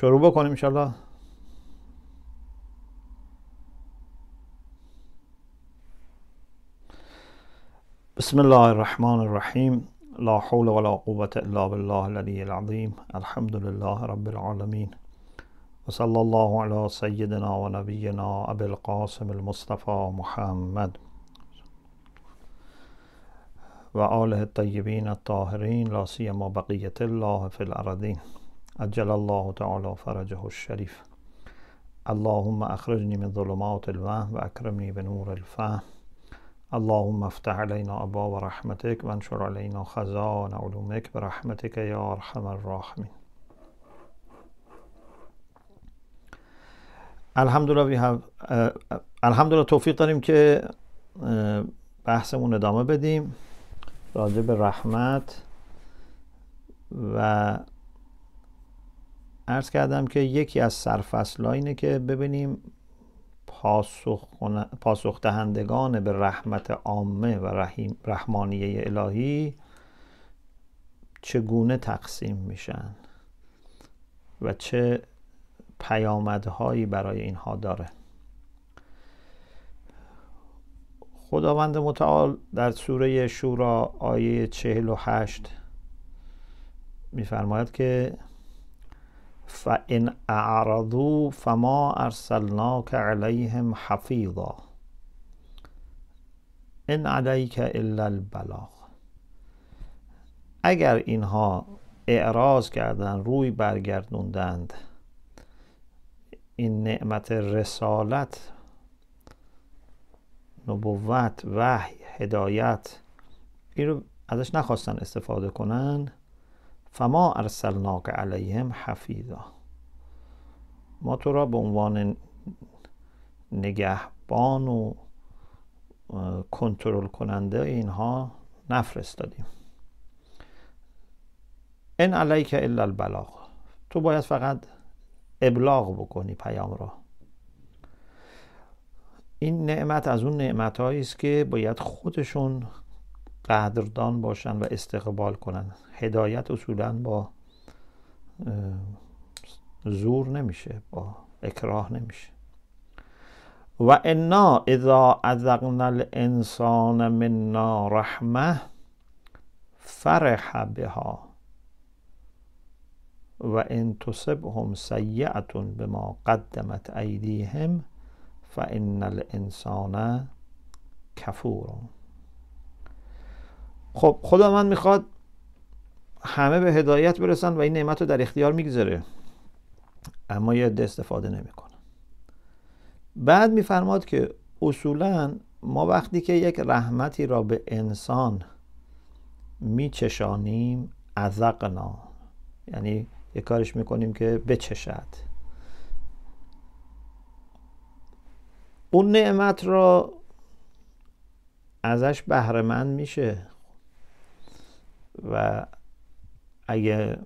شروع بکنیم انشاءالله. بسم الله الرحمن الرحیم. لا حول ولا قوة الا بالله العلي العظيم الحمد لله رب العالمين وصلى الله على سيدنا ونبينا أبي القاسم المصطفى محمد. وآله الطيبين الطاهرين لا سيما بقية الله في الأرضين عجل الله تعالى فرجه الشريف. اللهم أخرجني من ظلمات الوهم وأكرمني بنور الفهم. اللهم افتح علينا أبواب رحمتك وانشر علينا خزائن علومك برحمتك يا أرحم الراحمين. الحمدلله we have الحمدلله توفیق داریم که بحثمون ادامه بدیم. راجع به رحمت و ارز کردم که یکی از سرفصلها اینه که ببینیم پاسخ, پاسخ دهندگان به رحمت عامه و رحیم رحمانیه الهی چگونه تقسیم میشن و چه پیامدهایی برای اینها داره. خداوند متعال در سوره شورا آیه چهل و هشت میفرماید که فان اعرضوا فما ارسلناک علیهم حفیظا ان علیک الا البلاغ اگر اینها اعراض کردن روی برگردوندند این نعمت رسالت نبوت وحی هدایت این رو ازش نخواستن استفاده کنن فما ارسلناک علیهم حفیظا ما تو را به عنوان نگهبان و کنترل کننده اینها نفرستادیم. ان علیک الا البلاغ. تو باید فقط ابلاغ بکنی پیام را. این نعمت از اون نعمت است که باید خودشون قدردان باشن و استقبال کنن. هدایت اصولا با زور نمیشه با اکراه نمیشه. و انا اذا اذقنا الانسان منا رحمه فرح بها و ان تصبهم سیئه بما قدمت ایدیهم فان الانسان کفور خب خدا من می‌خواد همه به هدایت برسن و این نعمت رو در اختیار می‌گذاره. اما یه عده استفاده نمی‌کنه. بعد میفرماد که اصولا ما وقتی که یک رحمتی را به انسان میچشانیم ازقنا یعنی یه کارش می‌کنیم که بچشد. اون نعمت را ازش بهرهمند میشه. و اگه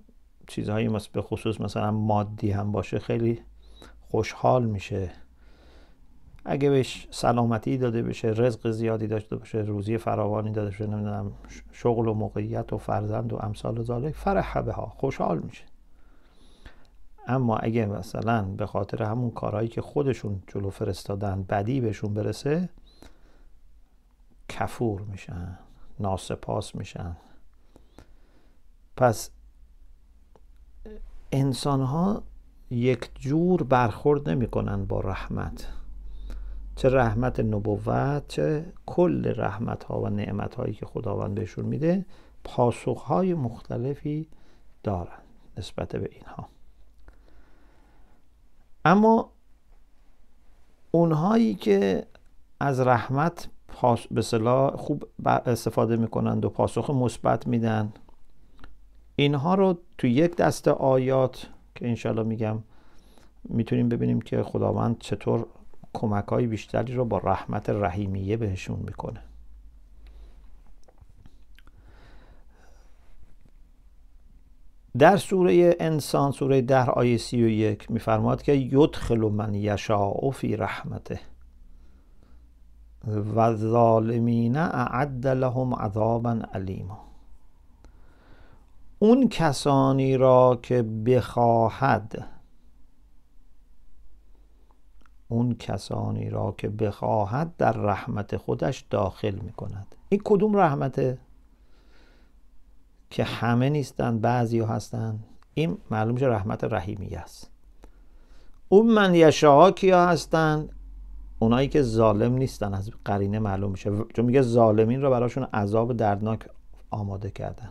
چیزهایی به خصوص مثلا مادی هم باشه خیلی خوشحال میشه. اگه بهش سلامتی داده بشه رزق زیادی داشته باشه روزی فراوانی داده بشه نمی‌دونم شغل و موقعیت و فرزند و امثال ذالک فرح ها خوشحال میشه. اما اگه مثلا به خاطر همون کارهایی که خودشون جلو فرستادن بدی بهشون برسه کفور میشن ناسپاس میشن. پس انسان ها یک جور برخورد نمی کنن با رحمت. چه رحمت نبوت چه کل رحمت ها و نعمت هایی که خداوند بهشون میده پاسخ های مختلفی دارن نسبت به اینها. اما اونهایی که از رحمت به صلاح خوب استفاده می‌کنند و پاسخ مثبت میدن اینها رو تو یک دسته آیات که انشالله میگم می‌تونیم ببینیم که خداوند چطور کمک های بیشتری رو با رحمت رحیمیه بهشون می‌کنه. در سوره انسان سوره ده آیه سی و یک میفرماد که یدخل من یشاء فی رحمته و ظالمین اعد لهم عذابا علیما اون کسانی را که بخواهد اون کسانی را که بخواهد در رحمت خودش داخل می کند این کدوم رحمته که همه نیستن بعضی هستند این معلوم شه رحمت رحیمی است. اون من یشاها کیا هستن؟ اونایی که ظالم نیستن از قرینه معلوم میشه. چون میگه ظالمین رو براشون عذاب دردناک آماده کردن.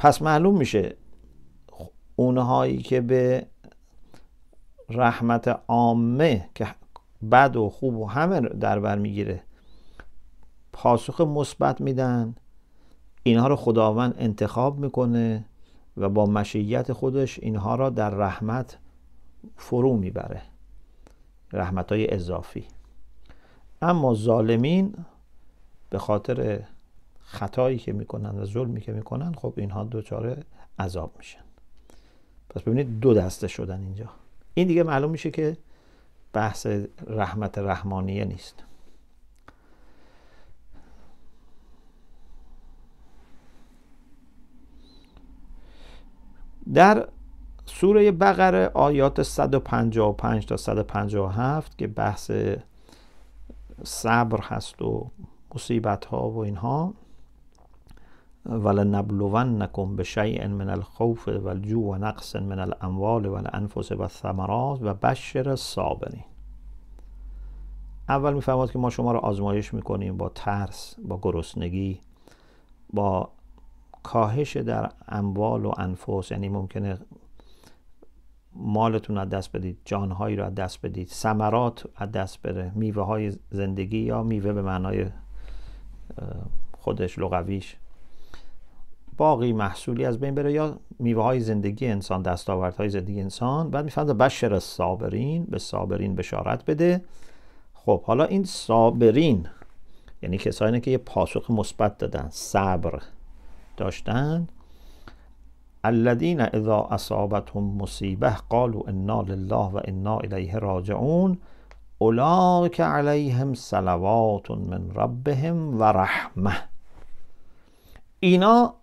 پس معلوم میشه اونهایی که به رحمت عامه که بد و خوب و همه در بر می‌گیره پاسخ مثبت میدن اینها رو خداوند انتخاب می‌کنه و با مشیت خودش اینها را در رحمت فرو می‌بره رحمت های اضافی. اما ظالمین به خاطر خطایی که می‌کنن و ظلمی که می‌کنن خب اینها دچار عذاب میشن. پس ببینید دو دسته شدن اینجا. این دیگه معلوم میشه که بحث رحمت رحمانیه نیست. در سوره بقره آیات 155 تا 157 که بحث صبر هست و مصیبت ها و اینها ولنبلونکم بشیء من الخوف والجوع و نقص من الاموال والانفس والثمرات و بشر الصابرین اول می‌فهمد که ما شما را آزمایش می‌کنیم با ترس با گرسنگی با کاهش در اموال و انفس. یعنی ممکنه مالتون از دست بدید جانهایی رو از دست بدید ثمرات از دست بره میوه های زندگی یا میوه به معنای خودش لغویش. باقی محصولی از بین بره یا میوه های زندگی انسان های زندگی انسان. بعد می‌فهمد بشر صابرین به صابرین بشارت بده. خب حالا این صابرین یعنی کسانی که یه پاسخ مثبت دادن صبر داشتن. الذين اذا اصابتهم مصیبه قالوا انا لله و انا الیه راجعون. اولئک علیهم صلوات من ربهم و رحمه. اینا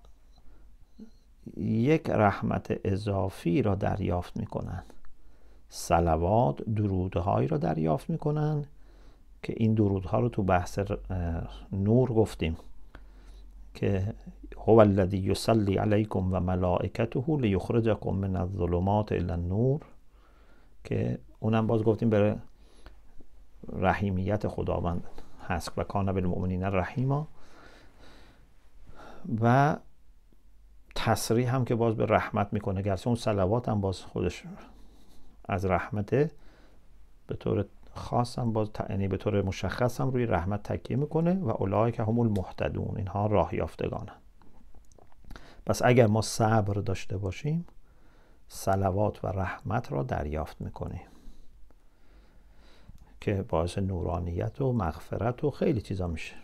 یک رحمت اضافی را دریافت می‌کنند. سلوات درودهایی را دریافت می‌کنند که این درودها رو تو بحث نور گفتیم که هو الذی یصلی علیکم و ملائکته لیخرجکم من الظلمات الى النور که اونم باز گفتیم بره رحیمیت خداوند هست و کان بالمؤمنین رحیما. و تصریح هم که باز به رحمت می‌کنه. گرچه اون سلوات هم باز خودش از رحمته به طور خاص هم باز یعنی به طور مشخص هم روی رحمت تکیه می‌کنه و اولای که هم المحتدون. اینها راه یافتگانن. پس اگر ما صبر داشته باشیم سلوات و رحمت را دریافت می‌کنیم. که باعث نورانیت و مغفرت و خیلی چیزا میشه.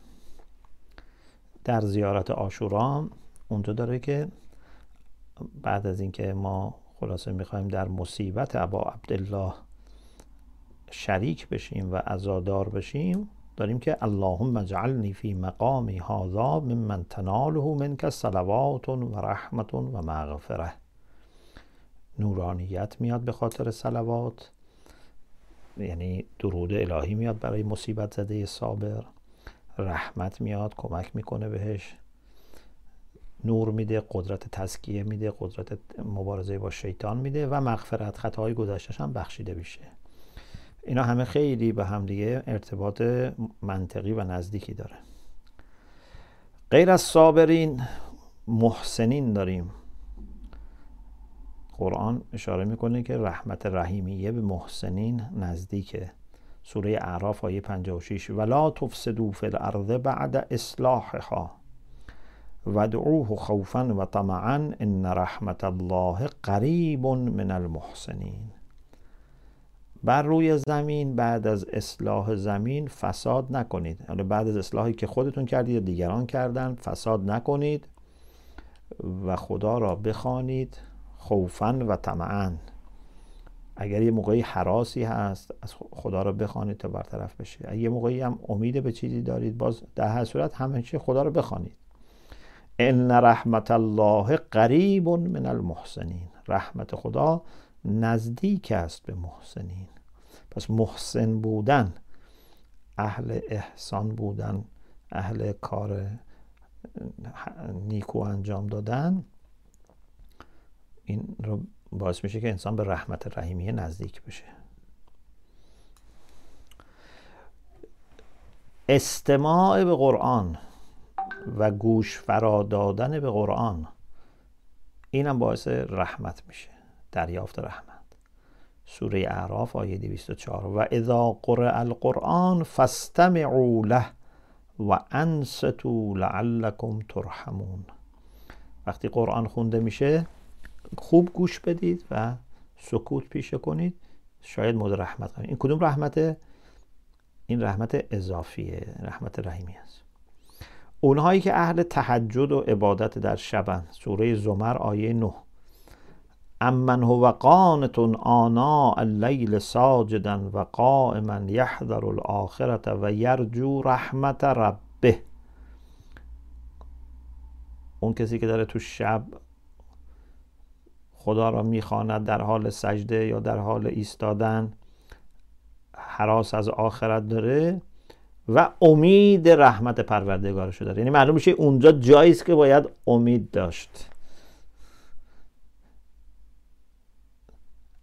در زیارت آشورا اونجا داره که بعد از اینکه ما خلاصه می‌خوایم در مصیبت ابا عبدالله شریک بشیم و ازادار بشیم داریم که اللهم اجعلنی فی مقامی هذا ممن تناله منک صلوات و رحمت و مغفره نورانیت میاد به خاطر صلوات یعنی درود الهی میاد برای مصیبت زده صابر رحمت میاد کمک می‌کنه بهش. نور میده قدرت تسکیه میده قدرت مبارزه با شیطان میده و مغفرت خطاهای گذشتش هم بخشیده میشه. اینا همه خیلی به همدیگه ارتباط منطقی و نزدیکی داره. غیر از صابرین محسنین داریم. قرآن اشاره می‌کنه که رحمت رحیمیه به محسنین نزدیکه. سوره اعراف آیه 56 ولا تفسدوا فی الارض بعد اصلاحها. ودعوه خوفا و طمعا ان رحمت الله قریب من المحسنین بر روی زمین بعد از اصلاح زمین فساد نکنید. حالا بعد از اصلاحی که خودتون کردید یا دیگران کردن فساد نکنید و خدا را بخوانید خوفا و طمعا. اگر یه موقعی حراسی هست از خدا را بخوانید تا برطرف بشه اگر یه موقعی هم امید به چیزی دارید باز در هر صورت همه خدا را بخوانید. ان رحمت الله قریب من المحسنین. رحمت خدا نزدیک است به محسنین. پس محسن بودن اهل احسان بودن اهل کار نیکو انجام دادن این رو باعث میشه که انسان به رحمت رحیمیه نزدیک بشه. استماع به قرآن. و گوش فرا دادن به قرآن. اینم باعث رحمت میشه دریافت رحمت. سوره اعراف آیه 204 و اذا قرأ القرآن فاستمعوا له و انستو ترحمون. وقتی قرآن خونده میشه خوب گوش بدید و سکوت پیشه کنید. شاید مورد رحمت کنید این کدوم رحمته؟ این رحمت اضافیه رحمت رحیمی است. اونهایی که اهل تهجد و عبادت در شبن. سوره زمر آیه 9 امن هو قانت آنا اللیل ساجدا و قائما یحذر الاخرت و یرجو رحمت ربه. اون کسی که داره تو شب خدا را می‌خواند در حال سجده یا در حال ایستادن حراس از آخرت داره و امید رحمت پروردگارش داره. یعنی معلوم میشه اونجا جایی است که باید امید داشت.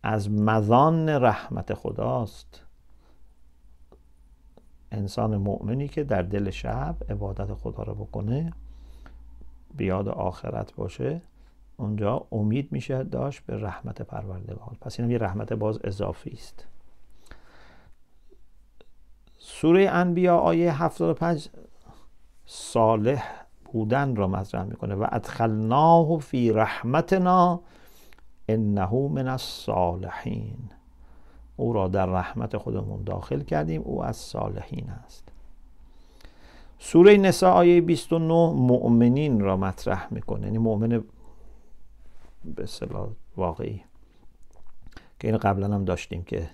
از مزان رحمت خداست. انسان مؤمنی که در دل شب عبادت خدا رو بکنه بیاد آخرت باشه اونجا امید میشه داشت به رحمت پروردگار. پس این یه رحمت باز اضافی است. سوره انبیا آیه 75 صالح بودن را مطرح می‌کنه. و ادخلناه فی رحمتنا انه من الصالحین. او را در رحمت خودمون داخل کردیم. او از صالحین است. سوره نساء آیه 29 مؤمنین را مطرح می‌کنه. یعنی مؤمن به واقعی. که این قبلا هم داشتیم که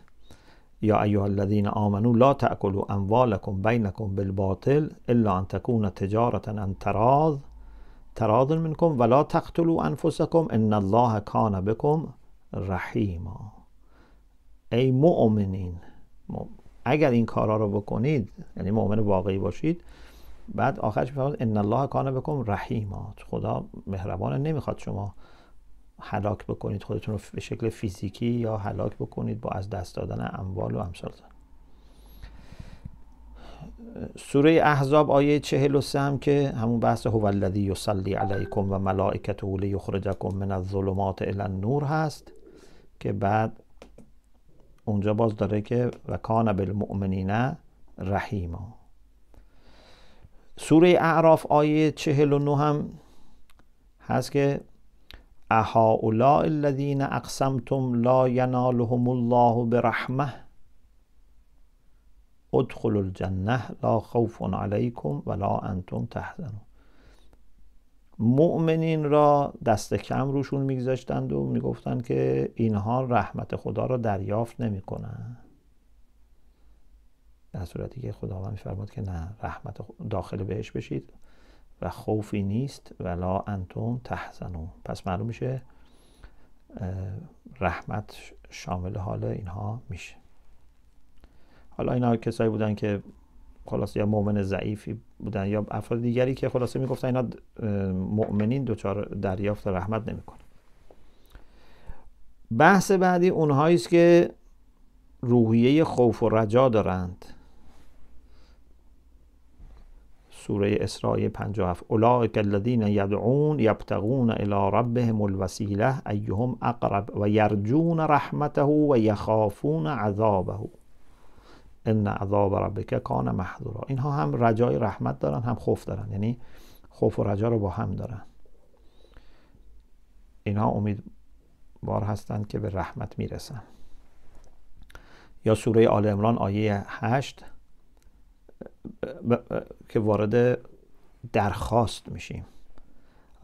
یا ایها الذین آمنو لا تأکلوا اموالکم بینکم بالباطل الا ان تكون تجارتا ان تراض تراض منکم ولا تقتلوا انفسکم ان الله کان بكم رحیما ای مؤمنین اگر این کارا رو بکنید یعنی مؤمن واقعی باشید بعد آخرش میفرماد ان الله کان بكم رحیما. خدا مهربان نمی‌خواد شما هلاک بکنید خودتون رو به شکل فیزیکی یا هلاک بکنید با از دست دادن اموال و امثال سوره احزاب آیه 43 هم که همون بحث هو الذی یصلی علیکم و ملائکته لیخرجکم من الظلمات الی النور هست که بعد اونجا باز داره که و کان بالمؤمنین رحیما. سوره اعراف آیه 49 هم هست که اهؤلاء الذین اقسمتم لا ینالهم الله برحمه ادخلوا الجنه لا خوف علیکم ولا انتم تحزنون. مؤمنین را دست کم روشون میگذاشتند و می‌گفتند که اینها رحمت خدا را دریافت نمی‌کنن در صورتی که خداوند میفرماد که نه رحمت داخل بهش بشید. و خوفی نیست ولا انتم تحزنون. پس معلوم میشه رحمت شامل حال اینها میشه. حالا اینا کسایی بودن که خلاصه یا مؤمن ضعیفی بودن یا افراد دیگری که خلاصه می‌گفتن اینا مؤمنین دوچار دریافت رحمت نمی‌کنه بحث بعدی اونهایی است که روحیه خوف و رجا دارند. سوره اسراء 57 اولئک الذین یدعون یبتغون الى ربهم الوسیله ایهم اقرب و یرجون رحمته و یخافون عذابه. ان عذاب ربک کان محذورا. اینها هم رجای رحمت دارن هم خوف دارن. یعنی خوف و رجا رو با هم دارن. اینها امیدوار هستند که به رحمت می‌رسن. یا سوره آل عمران آیه 8 که وارد درخواست میشیم.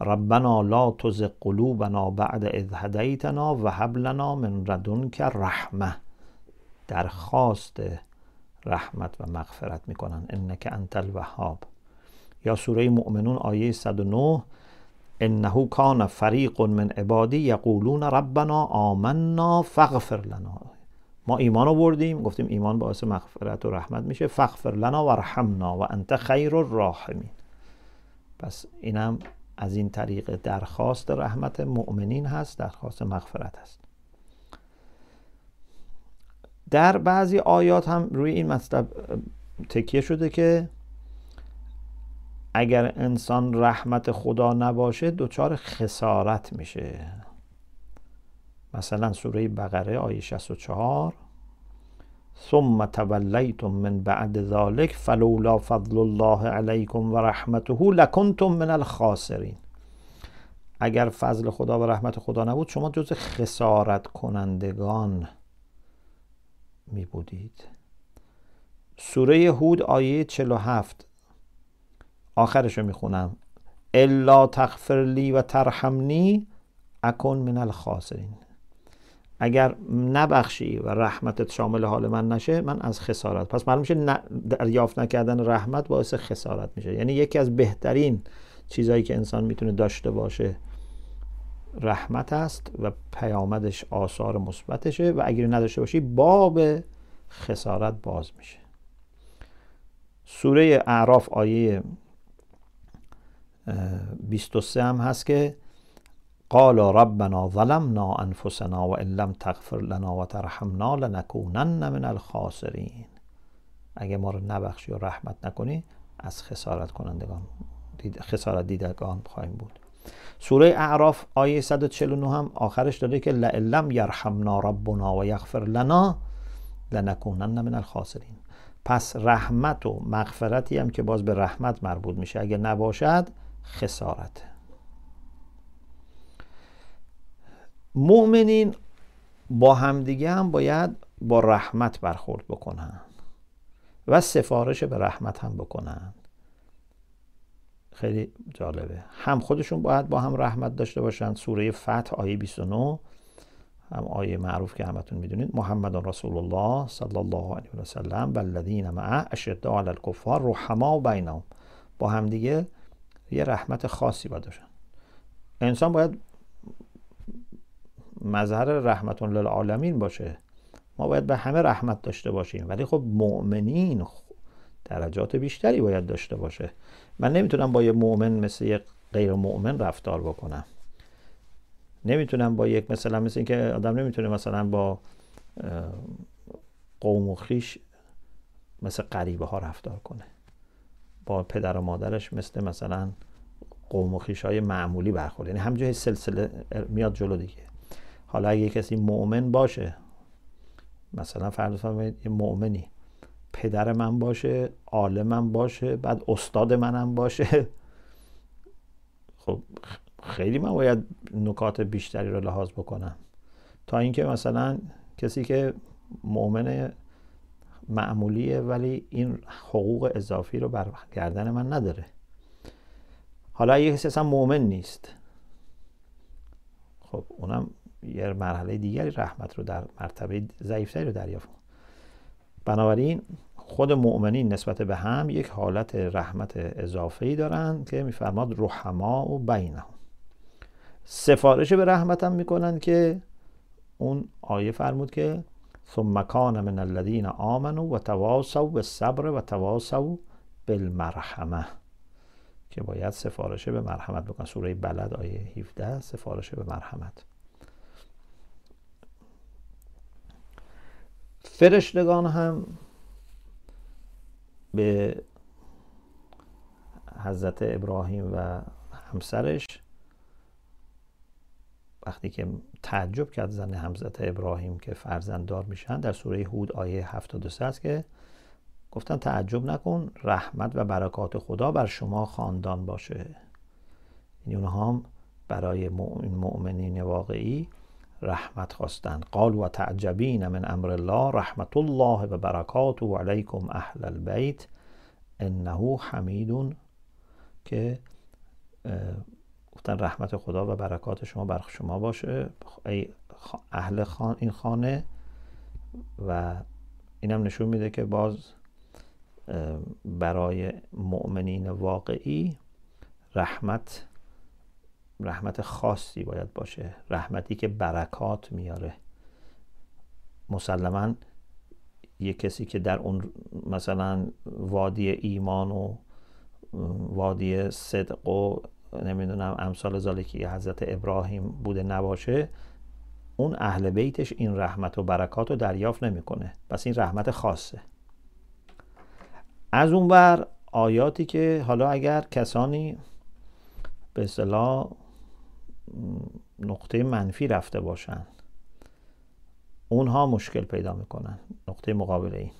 ربنا لا تزغ قلوبنا بعد اذ هدیتنا و هب لنا من لدنک رحمه درخواست رحمت و مغفرت می‌کنن. انک انت الوهاب. یا سوره مؤمنون آیه 109 انه کان فریق من عبادی یقولون ربنا آمنا فاغفر لنا. ما ایمان آوردیم گفتیم ایمان باعث مغفرت و رحمت میشه. فغفر لنا و رحمنا و انت خیر الراحمین. پس اینم از این طریق درخواست رحمت مؤمنین هست درخواست مغفرت هست. در بعضی آیات هم روی این مطلب تکیه شده که اگر انسان رحمت خدا نباشه دچار خسارت میشه. مثلا سوره بقره آیه 64 ثم تولیتم من بعد ذلك فلولا فضل الله علیکم و رحمته لکنتم من الخاسرین. اگر فضل خدا و رحمت خدا نبود شما جز خسارت کنندگان می بودید سوره هود آیه 47 آخرش رو می‌خونم. الا تغفر لی و ترحمنی اکن من الخاسرین. اگر نبخشی و رحمتت شامل حال من نشه من از خسارت. پس معلوم میشه دریافت نکردن رحمت باعث خسارت میشه. یعنی یکی از بهترین چیزهایی که انسان می‌تونه داشته باشه رحمت است و پیامدش آثار مثبتشه و اگر نداشته باشی باب خسارت باز میشه. سوره اعراف آیه 23 هم هست که قال ربنا ظلمنا انفسنا و ان لم تغفر لنا و ترحمنا لنکونن من الخاسرین. اگه ما رو نبخشی و رحمت نکنی از خسارت کنندگان خسارت دیدگان خواهیم بود. سوره اعراف آیه 149 هم آخرش داده که لم یرحمنا ربنا و یغفر لنا لنکونن من الخاسرین. پس رحمت و مغفرتی هم که باز به رحمت مربوط میشه. اگه نباشد خسارت. مؤمنین با همدیگه هم باید با رحمت برخورد بکنن و سفارش به رحمت هم بکنن. خیلی جالبه. هم خودشون باید با هم رحمت داشته باشن. سوره فتح آیه 29 هم آیه معروف که همتون می‌دونید. محمد رسول الله صلی الله علیه و سلم والذین معه اشداء علی الکفار رحما بینهم. با همدیگه یه رحمت خاصی باید داشتن. انسان باید مظهر رحمت للعالمین باشه. ما باید به همه رحمت داشته باشیم. ولی خب مؤمنین درجات بیشتری باید داشته باشه. من نمی‌تونم با یه مؤمن مثل یک غیر مؤمن رفتار بکنم. نمی‌تونم با یک مثلا مثل اینکه آدم نمی‌تونه مثلا با قوم و خیش مثل غریبه ها رفتار کنه. با پدر و مادرش مثل مثلا قوم و خیش های معمولی برخورد. یعنی همجای سلسله میاد جلو دیگه. حالا اگه کسی مؤمن باشه مثلا فرض فرمایید یه مؤمنی پدر من باشه عالمم باشه بعد استاد منم باشه. خب خیلی من باید نکات بیشتری رو لحاظ بکنم. تا اینکه مثلا کسی که مؤمن معمولیه ولی این حقوق اضافی رو بر گردن من نداره. حالا یه کسی اصلا مؤمن نیست خب اونم یه مرحله دیگری رحمت رو در مرتبه ضعیفتری رو دریافت بنابراین خود مؤمنین نسبت به هم یک حالت رحمت اضافه دارند که میفرماد رحما و بینهم. سفارش به رحمت هم می‌کنن که اون آیه فرمود که ثم کان من الذین آمنوا و تواصوا بالصبر و تواصوا بالمرحمه. که باید سفارشه به مرحمت بکن سوره بلد آیه 17 سفارشه به مرحمت. فرشتگان هم به حضرت ابراهیم و همسرش وقتی که تعجب کرد زن حضرت ابراهیم که فرزنددار میشن در سوره هود آیه 73 است که گفتن تعجب نکن رحمت و برکات خدا بر شما خاندان باشه. یعنی اونها هم برای مؤمنین واقعی رحمت خواستن. قال و تعجبین من امر الله رحمت الله و برکاته علیکم اهل البیت. انه حمید که گفتن رحمت خدا و برکات شما بر شما باشه. ای اهل خان این خانه. و اینم نشون میده که باز برای مؤمنین واقعی رحمت رحمت خاصی باید باشه. رحمتی که برکات میاره. مسلما یه کسی که در اون مثلا وادی ایمان و وادی صدق و نمی‌دونم امثال زالکی حضرت ابراهیم بوده نباشه اون اهل بیتش این رحمت و برکات رو دریافت نمی‌کنه. پس این رحمت خاصه. از اون بر آیاتی که حالا اگر کسانی به اصطلاح نقطه منفی رفته باشن. اونها مشکل پیدا می‌کنن نقطه مقابل این.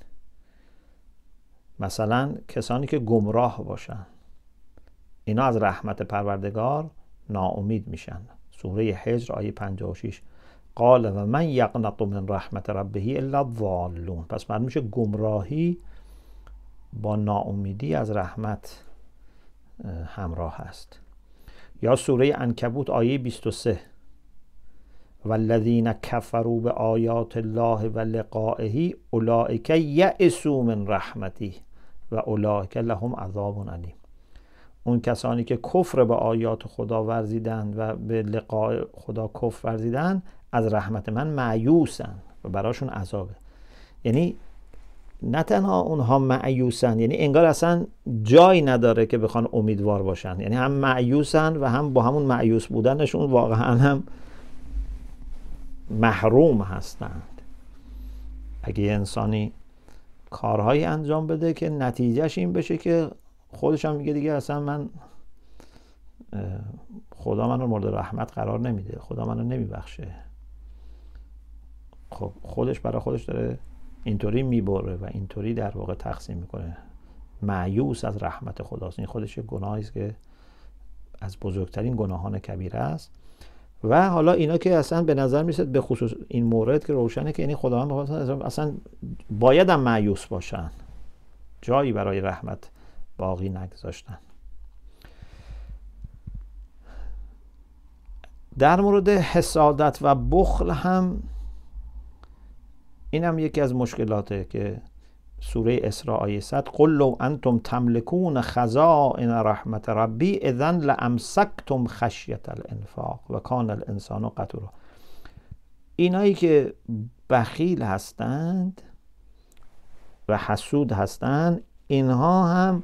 مثلا کسانی که گمراه باشن اینا از رحمت پروردگار ناامید میشن. سوره حجر آیه 56 قال و من یقنط من رحمت ربه الا الضالون. پس معلوم میشه گمراهی با ناامیدی از رحمت همراه است. یا سوره انکبوت آیه 23 والذین کفروا به آیات الله و لقائه اولئک یئسوا من رحمتی و اولئک لهم عذاب علیم. اون کسانی که کفر به آیات خدا ورزیدند و به لقاء خدا کفر ورزیدند از رحمت من معیوسن و براشون عذابه. یعنی نه تنها اونها معیوسن یعنی انگار اصلا جایی نداره که بخوان امیدوار باشن. یعنی هم معیوسن و هم با همون معیوس بودنشون واقعا هم محروم هستند. اگه انسانی کارهایی انجام بده که نتیجهش این بشه که خودش هم میگه دیگه اصلا من خدا من رو مورد رحمت قرار نمیده خدا من رو نمیبخشه. خب خودش برای خودش داره اینطوری می‌بره و اینطوری در واقع تقسیم می‌کنه. معیوس از رحمت خداست. این خودش گناهی است که از بزرگترین گناهان کبیره است. و حالا اینا که اصلا به نظر میسید به خصوص این مورد که روشنه که یعنی خداوند اصلا باید هم معیوس باشن. جایی برای رحمت باقی نگذاشتن. در مورد حسادت و بخل هم این هم یکی از مشکلاته که سوره اسراء آیه 100 قل لو انتم تملكون خزائن رحمت ربی اذن لامسکتم خشیت الانفاق و کان الانسان قطورا اینایی که بخیل هستند و حسود هستند اینها هم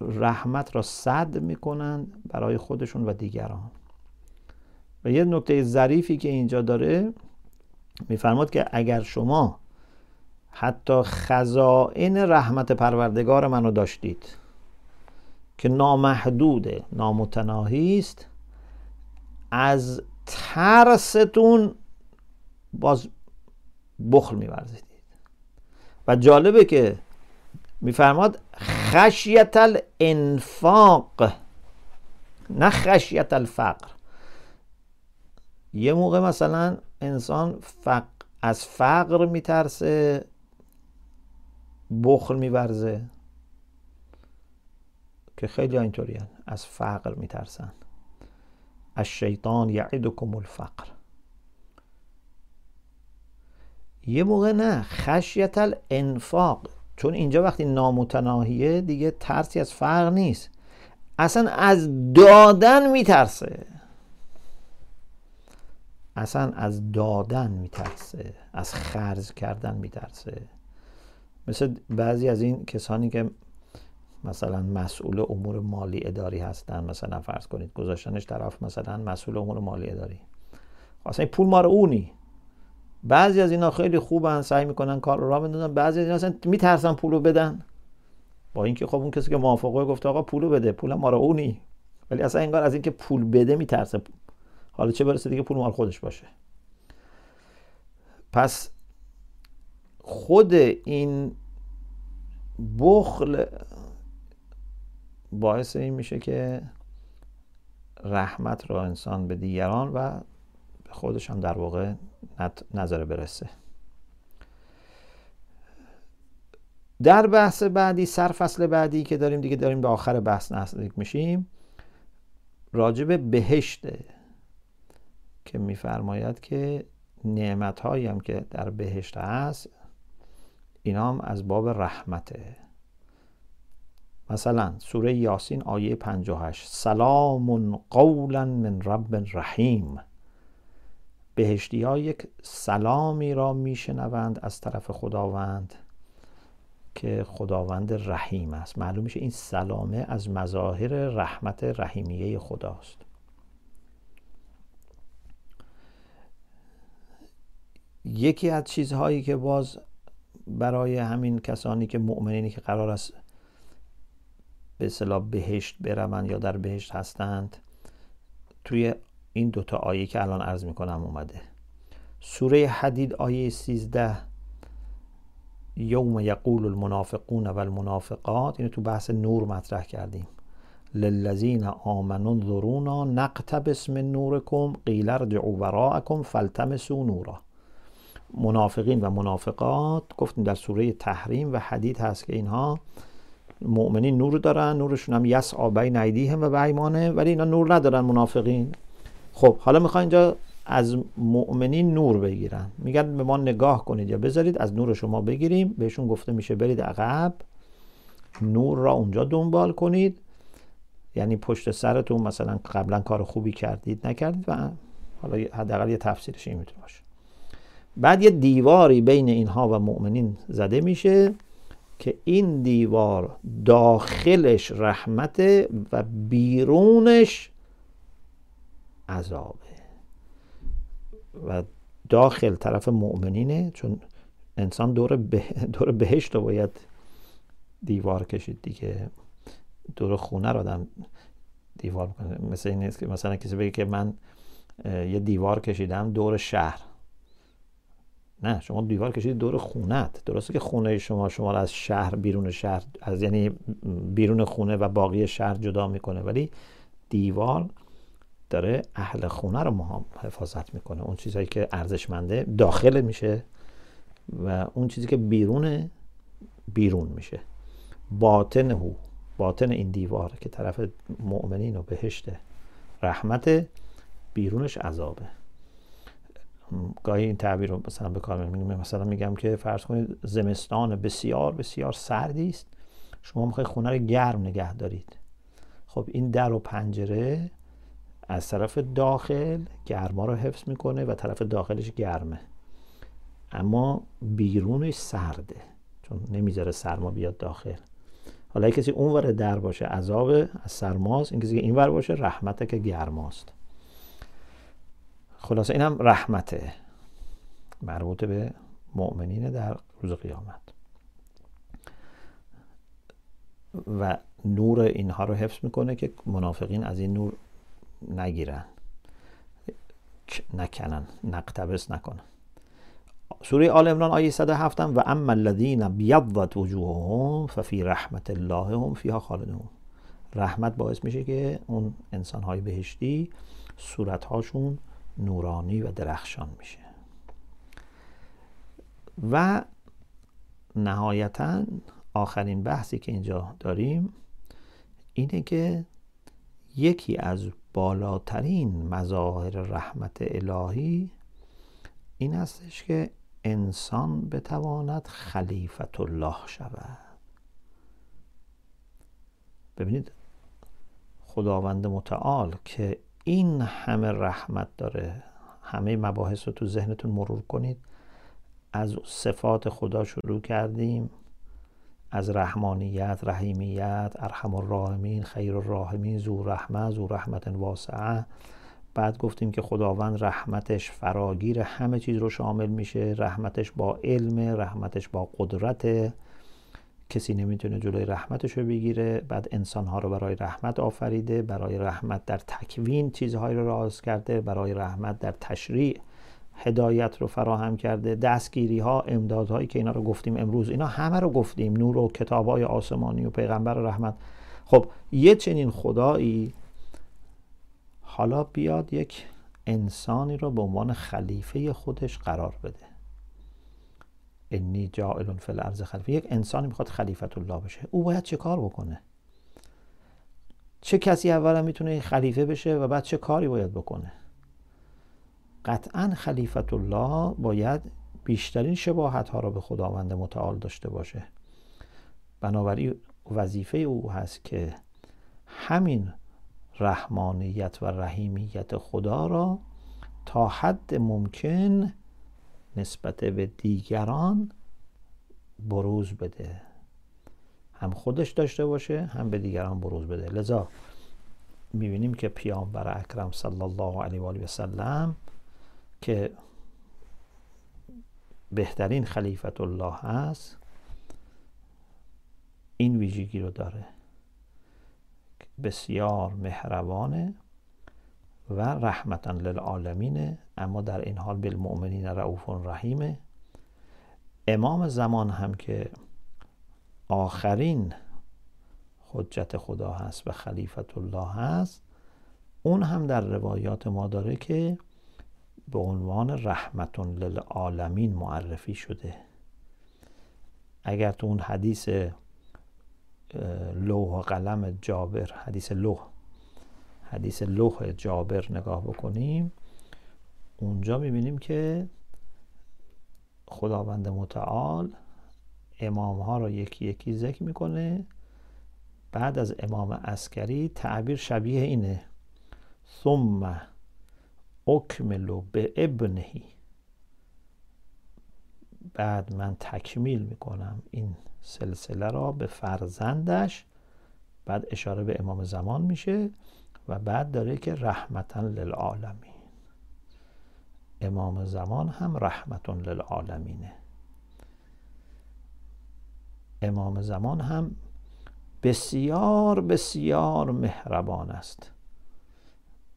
رحمت را صد می‌کنند برای خودشون و دیگران. و یه نکته ظریفی که اینجا داره میفرماد که اگر شما حتی خزائن رحمت پروردگار منو داشتید که نامحدوده نامتناهی است از ترستون باز بخل میورزیدید. و جالبه که میفرماد خشیت الانفاق نه خشیت الفقر یه موقع مثلا انسان فق... از فقر میترسه بخل میورزه. که خیلی اینطوری از فقر میترسن. از شیطان یعدکم الفقر. یه موقع نه خشیت الانفاق. چون اینجا وقتی نامتناهیه دیگه ترسی از فقر نیست. اصلا از دادن میترسه. اصلا از دادن میترسه از خرج کردن میترسه. مثل بعضی از این کسانی که مثلا مسئول امور مالی اداری هستن مثلا فرض کنید گذاشتنش طرف مثلا مسئول امور مالی اداری. اصلا پول مار اونی. بعضی از اینا خیلی خوبن سعی می‌کنن کار رو را بندازن. بعضی از اینا اصلا میترسن پولو بدن. با اینکه خب اون کسی که موافقه گفته آقا پولو بده پول ما اونی. ولی اصلا انگار از اینکه پول بده میترسه. حالا چه برسه دیگه پول مال خودش باشه. پس خود این بخل باعث این میشه که رحمت را انسان به دیگران و به خودش هم در واقع نظر برسه. در بحث بعدی سرفصل بعدی که داریم دیگه داریم به آخر بحث نزدیک میشیم راجب بهشته که میفرماید که نعمت هایی هم که در بهشت هست اینا هم از باب رحمته. مثلا سوره یاسین آیه 58 سلام قولا من رب رحیم. بهشتی ها یک سلامی را میشنوند از طرف خداوند که خداوند رحیم است. معلوم میشه این سلامه از مظاهر رحمت رحیمیه خداست. یکی از چیزهایی که باز برای همین کسانی که مؤمنینی که قرار است به اصطلاح بهشت بروند یا در بهشت هستند توی این دوتا آیه که الان عرض می‌کنم اومده. سوره حدید آیه 13 یوم یقول المنافقون و المنافقات اینو تو بحث نور مطرح کردیم. للذین آمنوا انظرونا نقتبس من نورکم قیل ارجعوا وراءکم فالتمسوا نورا. منافقین و منافقات گفتیم در سوره تحریم و حدید هست که اینها مؤمنین نور دارن نورشون هم یس آبین هم و بیمانه ولی اینا نور ندارن منافقین. خب حالا می‌خوان اینجا از مؤمنین نور بگیرن. میگن به ما نگاه کنید یا بذارید از نور شما بگیریم. بهشون گفته میشه برید عقب نور را اونجا دنبال کنید. یعنی پشت سرتون مثلا قبلا کار خوبی کردید نکردید و حالا حداقل یه تفسیرش این می‌تونه باشه. بعد یه دیواری بین اینها و مؤمنین زده میشه که این دیوار داخلش رحمت و بیرونش عذابه. و داخل طرف مؤمنینه چون انسان دور, به... دور بهشت رو باید دیوار کشید دیگه. دور خونه رو آدم دیوار می‌کنه. مثل این که مثلا کسی بگه که من یه دیوار کشیدم دور شهر. نه شما دیوار کشید دور خونت درسته که خونه شما شما از شهر بیرون شهر از یعنی بیرون خونه و باقی شهر جدا می‌کنه. ولی دیوار داره اهل خونه رو حفاظت می‌کنه. اون چیزهایی که ارزشمنده داخل میشه و اون چیزی که بیرونه بیرون میشه. باطن هو باطن این دیوار که طرف مؤمنین و بهشت رحمت بیرونش عذابه. گاهی این تعبیر رو مثلا به کار میگم مثلا میگم که فرض کنید زمستان بسیار بسیار سردی است. شما می‌خواید خونه رو گرم نگه دارید. خب این در و پنجره از طرف داخل گرما رو حفظ می‌کنه و طرف داخلش گرمه. اما بیرونش سرده چون نمی‌ذاره سرما بیاد داخل. حالا کسی اون در باشه عذاب از سرماست. این کسی که این ور باشه رحمته که گرماست. خلاصه این هم رحمته. مربوط به مؤمنین در روز قیامت. و نور اینها رو حفظ می‌کنه که منافقین از این نور نگیرن. نکنن نقتبس نکنن. سوره آل عمران آیه 107 و اما الذین بیضت وجوههم ففی رحمت الله هم فیها خالدون. رحمت باعث میشه که اون انسان های بهشتی صورت هاشون نورانی و درخشان میشه. و نهایتا آخرین بحثی که اینجا داریم اینه که یکی از بالاترین مظاهر رحمت الهی این هستش که انسان بتواند خلیفت الله شود. ببینید خداوند متعال که این همه رحمت داره. همه مباحث رو تو ذهنتون مرور کنید. از صفات خدا شروع کردیم. از رحمانیت رحیمیت ارحم الراحمین خیر الراحمین زو رحمه زو رحمت واسعه بعد گفتیم که خداوند رحمتش فراگیر همه چیز رو شامل میشه. رحمتش با علم رحمتش با قدرت کسی نمی‌تونه جلوی رحمتش رو بگیره بعد انسانها رو برای رحمت آفریده برای رحمت در تکوین چیزهایی رو راز کرده برای رحمت در تشریع هدایت رو فراهم کرده دستگیری ها امدادهایی که اینا رو گفتیم امروز اینا همه رو گفتیم نور و کتاب های آسمانی و پیغمبر رحمت. خب یه چنین خدایی حالا بیاد یک انسانی رو به عنوان خلیفه خودش قرار بده. انی جائل فی الارض خلیفه. یک انسانی می‌خواد خلیفت الله بشه. او باید چه کار بکنه؟ چه کسی اولا می‌تونه خلیفه بشه و بعد چه کاری باید بکنه؟ قطعا خلیفت الله باید بیشترین شباهت ها را به خداوند متعال داشته باشه. بنابراین وظیفه او هست که همین رحمانیت و رحیمیت خدا را تا حد ممکن نسبت به دیگران بروز بده. هم خودش داشته باشه هم به دیگران بروز بده. لذا می‌بینیم که پیامبر اکرم صلی الله علیه و آله و سلم که بهترین خلیفت الله هست این ویژگی رو داره. بسیار مهربانه. و رحمتا للعالمینه اما در این حال بالمؤمنین رعوف رحیمه امام زمان هم که آخرین حجت خدا هست و خلیفت الله هست اون هم در روایات ما داره که به عنوان رحمت للعالمین معرفی شده. اگر تو اون حدیث لوح و قلم جابر حدیث لوح حدیث لوح جابر نگاه بکنیم. اونجا می‌بینیم که خداوند متعال امام ها رو یکی یکی ذکر می‌کنه. بعد از امام عسکری تعبیر شبیه اینه. ثم اکملو به ابنهی. بعد من تکمیل می‌کنم این سلسله را به فرزندش. بعد اشاره به امام زمان میشه. و بعد داره که رحمتا للعالمین. امام زمان هم رحمت للعالمینه. امام زمان هم بسیار بسیار مهربان است.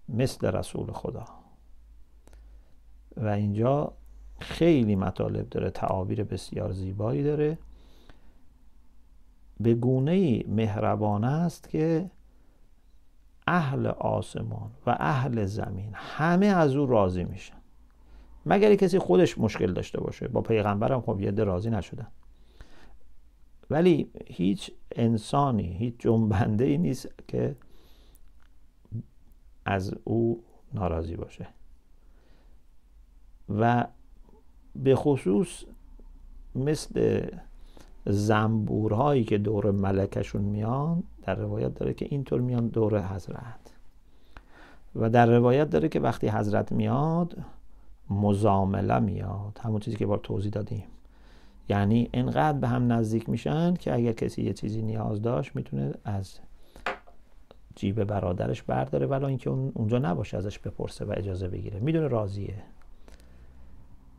مثل رسول خدا. و اینجا خیلی مطالب داره تعابیر بسیار زیبایی داره. به گونه مهربان است که اهل آسمان و اهل زمین همه از او راضی میشن. مگر کسی خودش مشکل داشته باشه؟ با پیغمبرم خب یه راضی نشدن. ولی هیچ انسانی هیچ جنبنده ای نیست که از او ناراضی باشه. و به خصوص مثل زنبورهایی که دور ملکشون میان در روایت داره که اینطور میان دور حضرت. و در روایت داره که وقتی حضرت میاد مزامله میاد. همون چیزی که بار توضیح دادیم. یعنی انقدر به هم نزدیک میشن که اگر کسی یه چیزی نیاز داشت می‌تونه از جیب برادرش برداره ولی اینکه اون اونجا نباشه ازش بپرسه و اجازه بگیره. می‌دونه راضیه.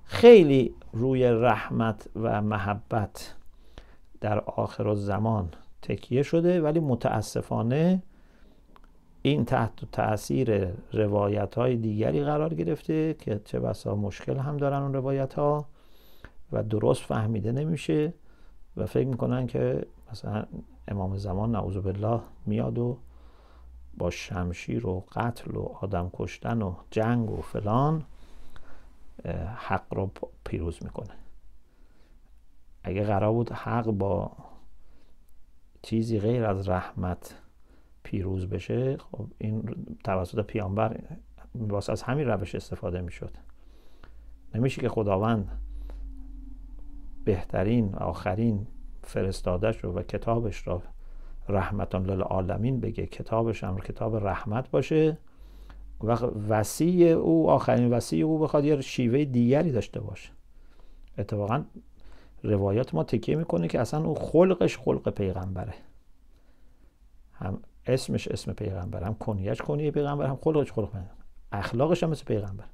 خیلی روی رحمت و محبت در آخر زمان تکیه شده ولی متاسفانه این تحت تاثیر روایت های دیگری قرار گرفته که چه بسا مشکل هم دارن اون روایت ها و درست فهمیده نمیشه و فکر می‌کنن که مثلا امام زمان نعوذ بالله میاد و با شمشیر و قتل و آدم کشتن و جنگ و فلان حق رو پیروز می‌کنه. اگه قرار بود حق با چیزی غیر از رحمت پیروز بشه خب این توسط پیامبر واسه از همین روش استفاده می‌شد. نمیشه که خداوند بهترین آخرین فرستادش رو و کتابش رو رحمتان للعالمین بگه. کتابش هم کتاب رحمت باشه و وسیع او آخرین وسیع او بخواد یه شیوه دیگری داشته باشه. اتفاقا روایات ما تکیه می‌کنه که اصلا او خلقش خلق پیغمبره. هم اسمش اسم پیغمبر هم کنیش کنیه پیغمبر هم خلقش خلق پیغمبر. اخلاقش هم مثل پیغمبر.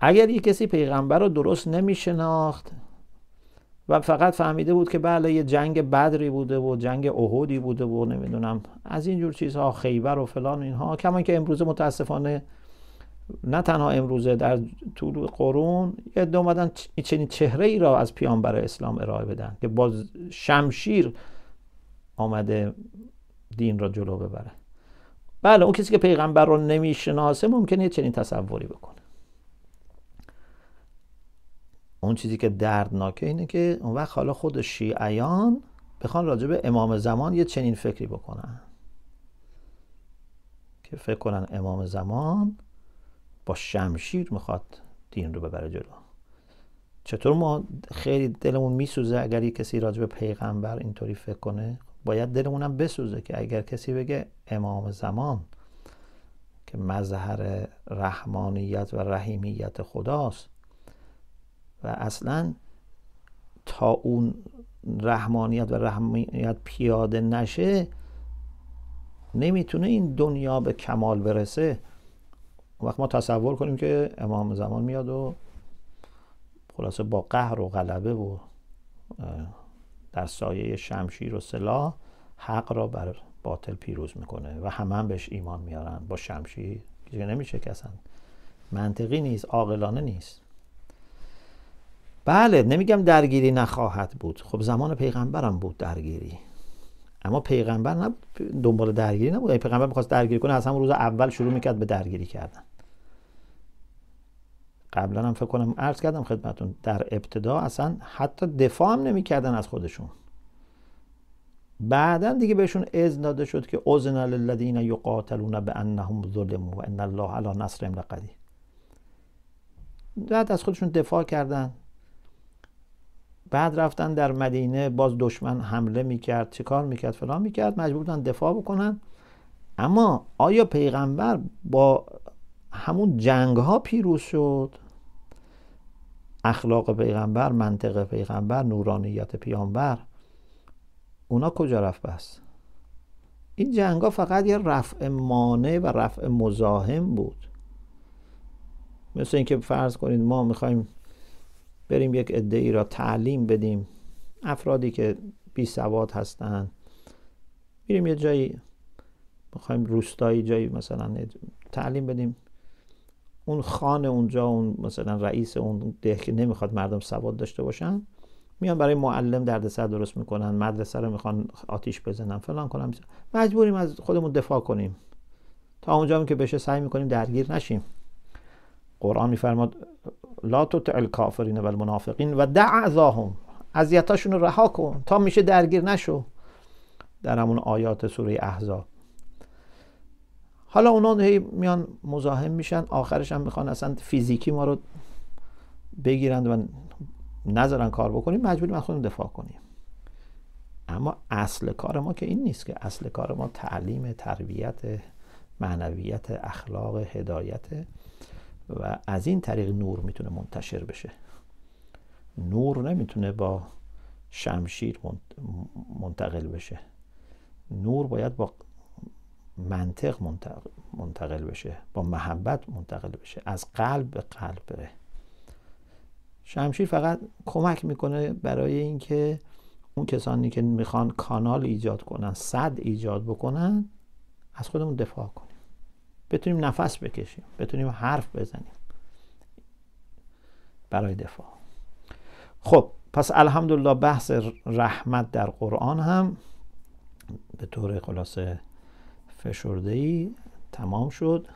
اگر یک کسی پیغمبر رو درست نمیشناخت و فقط فهمیده بود که بله یه جنگ بدری بوده و جنگ احودی بوده و نمی‌دونم از اینجور چیزها خیبر و فلان اینها کمان که امروزه متاسفانه نه تنها امروزه در طول قرون یه اومدن چنین چهره ای را از پیامبر اسلام ارائه بدن که با شمشیر آمده دین را جلو ببره. بله اون کسی که پیغمبر رو نمی‌شناسه ممکنه چنین تصوری بکنه. اون چیزی که دردناکه اینه که اون وقت حالا خود شیعیان بخوان راجع به امام زمان یه چنین فکری بکنن. که فکر کنن امام زمان با شمشیر می‌خواد دین رو ببره جلو. چطور ما خیلی دلمون میسوزه اگر یه کسی راجع به پیغمبر اینطوری فکر کنه؟ باید دلمونم بسوزه که اگر کسی بگه امام زمان که مظهر رحمانیت و رحیمیت خداست و اصلا تا اون رحمانیت و رحمانیت پیاده نشه نمی‌تونه این دنیا به کمال برسه. وقت ما تصور کنیم که امام زمان میاد و خلاصه با قهر و غلبه و در سایه شمشیر و سلاح حق را بر باطل پیروز می‌کنه و همه هم بهش ایمان میارن. با شمشیر دیگه نمیشه که منطقی نیست عاقلانه نیست. بله نمیگم درگیری نخواهد بود. خب زمان پیغمبرم بود درگیری. اما پیغمبر نبود دنبال درگیری نبود. پیغمبر می‌خواست درگیری کنه از همون روز اول شروع می‌کرد به درگیری کردن. قبلا هم فکر کنم عرض کردم خدمتون در ابتدا اصلا حتی دفاع هم نمی‌کردن از خودشون. بعدا دیگه بهشون اذن داده شد که اذن للذین یقاتلون بانهم ظلموا و ان الله علی نصرهم لقدیر. بعد از خودشون دفاع کردن. بعد رفتن در مدینه باز دشمن حمله می‌کرد. چه کار می‌کرد؟ فلان می‌کرد. مجبور بودن دفاع بکنن. اما آیا پیغمبر با همون جنگ ها پیروز شد؟ اخلاق پیغمبر منطق پیغمبر نورانیت پیامبر اونا کجا رفت بس؟ این جنگ ها فقط یه رفع مانع و رفع مزاحم بود. مثل اینکه فرض کنید ما می‌خوایم بریم یک عده ای را تعلیم بدیم. افرادی که بی سواد هستن میریم یه جایی می‌خوایم روستایی جایی مثلا تعلیم بدیم. اون خان اونجا اون مثلا رئیس اون ده که نمی‌خواد مردم سواد داشته باشن میان برای معلم دردسر درست می‌کنن مدرسه رو می‌خوان آتیش بزنن فلان کنن. مجبوریم از خودمون دفاع کنیم. تا اونجا که بشه سعی می‌کنیم درگیر نشیم. قرآن میفرماد لا تطع الکافرین و المنافقین و دع اعضاهم. اذیتاشون رو رها کن تا میشه درگیر نشو. در همون آیات سوره احزاب. حالا اونا هی میان مزاحم میشن آخرش هم می‌خوان اصلا فیزیکی ما رو بگیرند و نذارن کار بکنیم مجبوریم از خودمون دفاع کنیم. اما اصل کار ما که این نیست که اصل کار ما تعلیم تربیت معنویت اخلاق هدایت. و از این طریق نور می‌تونه منتشر بشه. نور نمی‌تونه با شمشیر منتقل بشه. نور باید با منطق منتقل بشه با محبت منتقل بشه. از قلب به قلب بره. شمشیر فقط کمک می‌کنه برای اینکه اون کسانی که می‌خوان کانال ایجاد کنن صد ایجاد بکنن از خودمون دفاع کنیم بتونیم نفس بکشیم بتونیم حرف بزنیم. برای دفاع. خب پس الحمدلله بحث رحمت در قرآن هم به طور خلاصه فشرده ای تمام شد.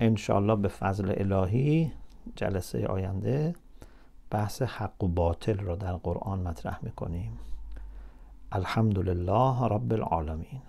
انشالله به فضل الهی جلسه آینده بحث حق و باطل را در قرآن مطرح می‌کنیم. الحمدلله رب العالمین.